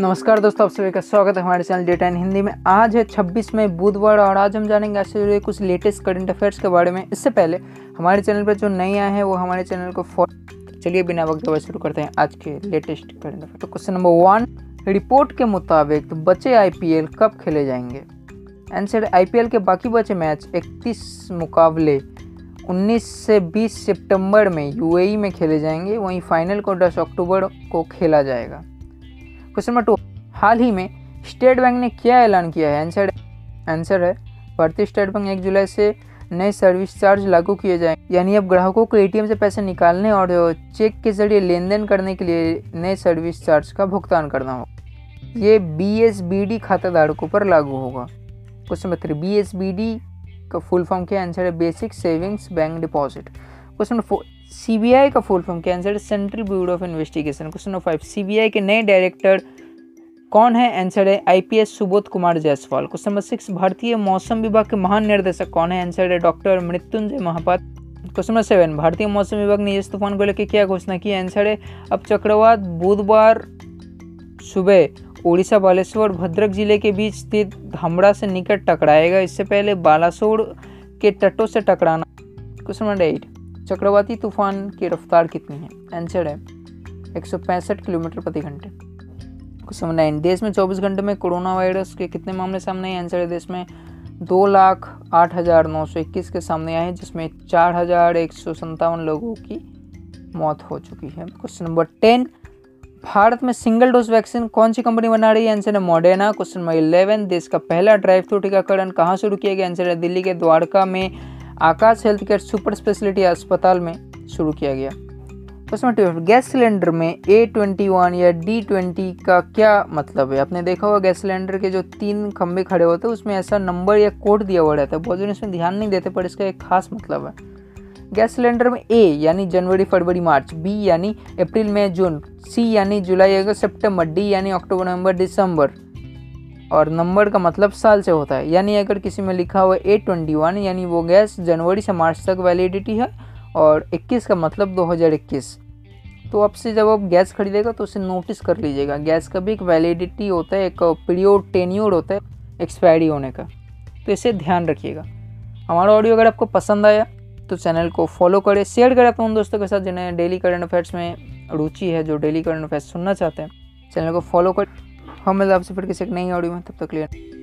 नमस्कार दोस्तों, आप सभी का स्वागत है हमारे चैनल डेटा इन हिंदी में। आज है 26 मई, बुधवार, और आज हम जानेंगे आज से जुड़े कुछ लेटेस्ट करंट अफेयर्स के बारे में। इससे पहले हमारे चैनल पर जो नए आए हैं, वो हमारे चैनल को फॉलो चलिए बिना वक्त दवा शुरू करते हैं आज के लेटेस्ट करंट अफेयर तो क्वेश्चन नंबर वन रिपोर्ट के मुताबिक तो बचे आईपीएल कब खेले जाएँगे? आंसर आईपीएल के बाकी बचे मैच इकतीस मुकाबले 19 से 20 सितंबर में यूएई में खेले जाएँगे। वहीं फाइनल को 10 अक्टूबर को खेला जाएगा। क्वेश्चन नंबर टू, हाल ही में स्टेट बैंक ने क्या ऐलान किया है? आंसर आंसर है, भारतीय स्टेट बैंक एक जुलाई से नए सर्विस चार्ज लागू किए जाएँगे यानी अब ग्राहकों को एटीएम से पैसे निकालने और चेक के ज़रिए लेन देन करने के लिए नए सर्विस चार्ज का भुगतान करना होगा। ये बी एस बी डी खाताधारकों पर लागू होगा। Question number three B S B D का फुल फॉर्म क्या आंसर है, basic savings bank deposit. Question number four CBI का फुल फॉर्म क्या आंसर है central bureau of investigation question number five CBI के नए डायरेक्टर कौन है? आंसर है IPS Subodh Kumar Jaiswal. Question number six भारतीय मौसम विभाग के महान निर्देशक कौन है? आंसर है doctor Mrityunjay Mohapatra. Question number seven भारतीय मौसम विभाग ने इस तूफ़ान को लेकर क्या घोषणा की? आंसर है अब चक्रवात बुधवार सुबह उड़ीसा बालेश्वर, भद्रक ज़िले के बीच स्थित धामड़ा से निकट टकराएगा। इससे पहले बालासोर के तटों से टकराना। क्वेश्चन नंबर एट चक्रवाती तूफ़ान की रफ्तार कितनी है? आंसर है, एक सौ पैंसठ किलोमीटर प्रति घंटे। क्वेश्चन नंबर नाइन देश में 24 घंटे में कोरोना वायरस के कितने मामले सामने आए? आंसर है, देश में दो लाख आठ हज़ार नौ सौ इक्कीस के सामने आए हैं, जिसमें चार हज़ार एक सौ संतावन लोगों की मौत हो चुकी है। क्वेश्चन नंबर टेन भारत में सिंगल डोज वैक्सीन कौन सी कंपनी बना रही है? आंसर है मॉडर्ना क्वेश्चन नंबर इलेवन देश का पहला ड्राइव थ्रू टीकाकरण कहाँ शुरू किया गया? आंसर है, दिल्ली के द्वारका में Aakash health care super speciality अस्पताल में शुरू किया गया। क्वेश्चन ट्वेल्व गैस सिलेंडर में ए ट्वेंटी वन या डी ट्वेंटी का क्या मतलब है? आपने देखा होगा, गैस सिलेंडर के जो तीन खंभे खड़े होते हैं, उसमें ऐसा नंबर या कोड दिया हुआ रहता है। बहुत जन इसमें ध्यान नहीं देते, पर इसका एक खास मतलब है। गैस सिलेंडर में ए यानी जनवरी, फरवरी, मार्च बी यानी अप्रैल, मई, जून सी यानी जुलाई, अगस्त, सितंबर डी यानी अक्टूबर, नवंबर, दिसंबर। और नंबर का मतलब साल से होता है। यानी अगर किसी में लिखा हुआ ए ट्वेंटी वन यानी वो गैस जनवरी से मार्च तक वैलिडिटी है और 21 का मतलब 2021 तो अब से जब आप गैस खरीदेगा तो उसे नोटिस कर लीजिएगा। गैस का भी एक वैलिडिटी होता है, एक पीरियड टेन्योर होता है एक्सपायरी होने का। तो इसे ध्यान रखिएगा। हमारा ऑडियो अगर आपको पसंद आया तो चैनल को फॉलो करें शेयर करें अपने उन दोस्तों के साथ जिन्हें डेली करंट अफेयर्स में रुचि है, जो डेली करंट अफेयर्स सुनना चाहते हैं। चैनल को फॉलो करें। हम मिलते आपसे फिर किसी एक नई ऑडियो में तब तक तो क्लियर